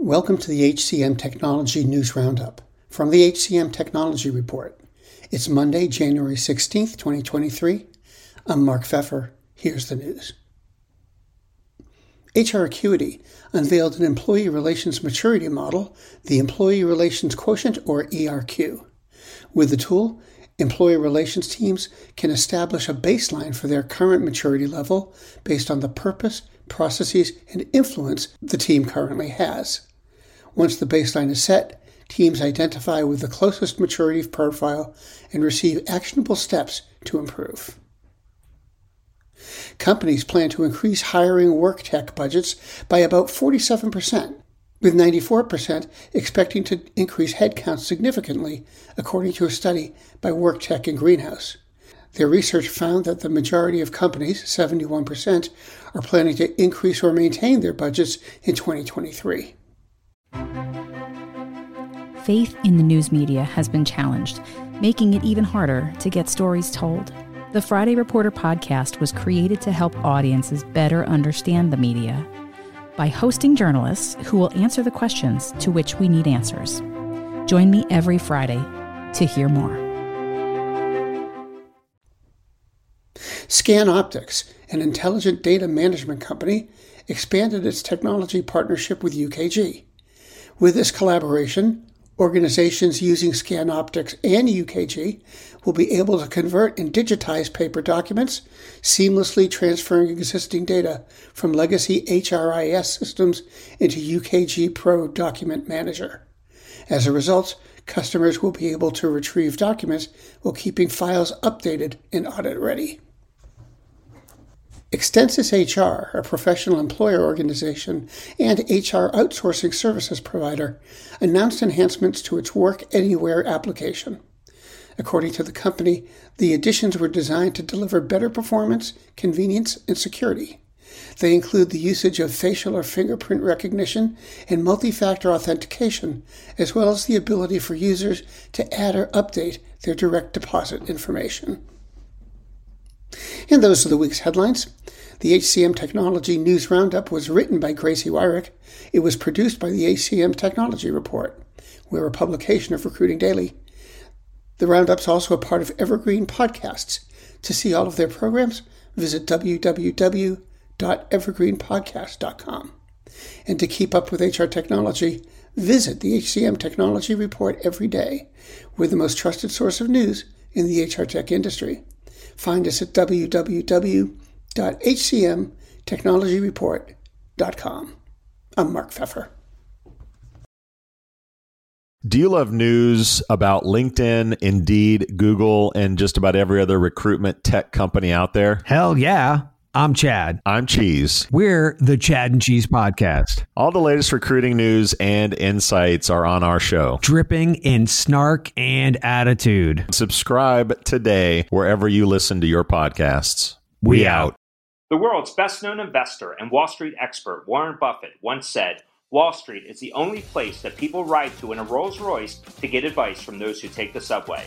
Welcome to the HCM Technology News Roundup from the HCM Technology Report. It's Monday, January 16th, 2023. I'm Mark Pfeffer. Here's the news. HR Acuity unveiled an employee relations maturity model, the Employee Relations Quotient, or ERQ. With the tool, employee relations teams can establish a baseline for their current maturity level based on the purpose, processes, and influence the team currently has. Once the baseline is set, teams identify with the closest maturity profile and receive actionable steps to improve. Companies plan to increase hiring work tech budgets by about 47%, with 94% expecting to increase headcount significantly, according to a study by WorkTech and Greenhouse. Their research found that the majority of companies, 71%, are planning to increase or maintain their budgets in 2023 faith in the news media has been challenged, making it even harder to get stories told. The Friday Reporter podcast was created to help audiences better understand the media by hosting journalists who will answer the questions to which we need answers. Join me every Friday to hear more. Scan Optics, an intelligent data management company, expanded its technology partnership with UKG. With this collaboration, Organizations using ScanOptics and UKG will be able to convert and digitize paper documents, seamlessly transferring existing data from legacy HRIS systems into UKG Pro Document Manager. As a result, customers will be able to retrieve documents while keeping files updated and audit ready. Extensis HR, a professional employer organization and HR outsourcing services provider, announced enhancements to its Work Anywhere application. According to the company, the additions were designed to deliver better performance, convenience, and security. They include the usage of facial or fingerprint recognition and multi factor authentication, as well as the ability for users to add or update their direct deposit information. And those are the week's headlines. The HCM Technology News Roundup was written by Gracie Wyrick. It was produced by the HCM Technology Report. We're a publication of Recruiting Daily. The Roundup's also a part of Evergreen Podcasts. To see all of their programs, visit www.evergreenpodcast.com. And to keep up with HR technology, visit the HCM Technology Report every day. We're the most trusted source of news in the HR tech industry. Find us at www.hcmtechnologyreport.com. I'm Mark Pfeffer. Do you love news about LinkedIn, Indeed, Google, and just about every other recruitment tech company out there? Hell yeah. I'm Chad. I'm Cheese. We're the Chad and Cheese Podcast. All the latest recruiting news and insights are on our show. Dripping in snark and attitude. Subscribe today wherever you listen to your podcasts. We, we out. The world's best known investor and Wall Street expert, Warren Buffett, once said Wall Street is the only place that people ride to in a Rolls Royce to get advice from those who take the subway.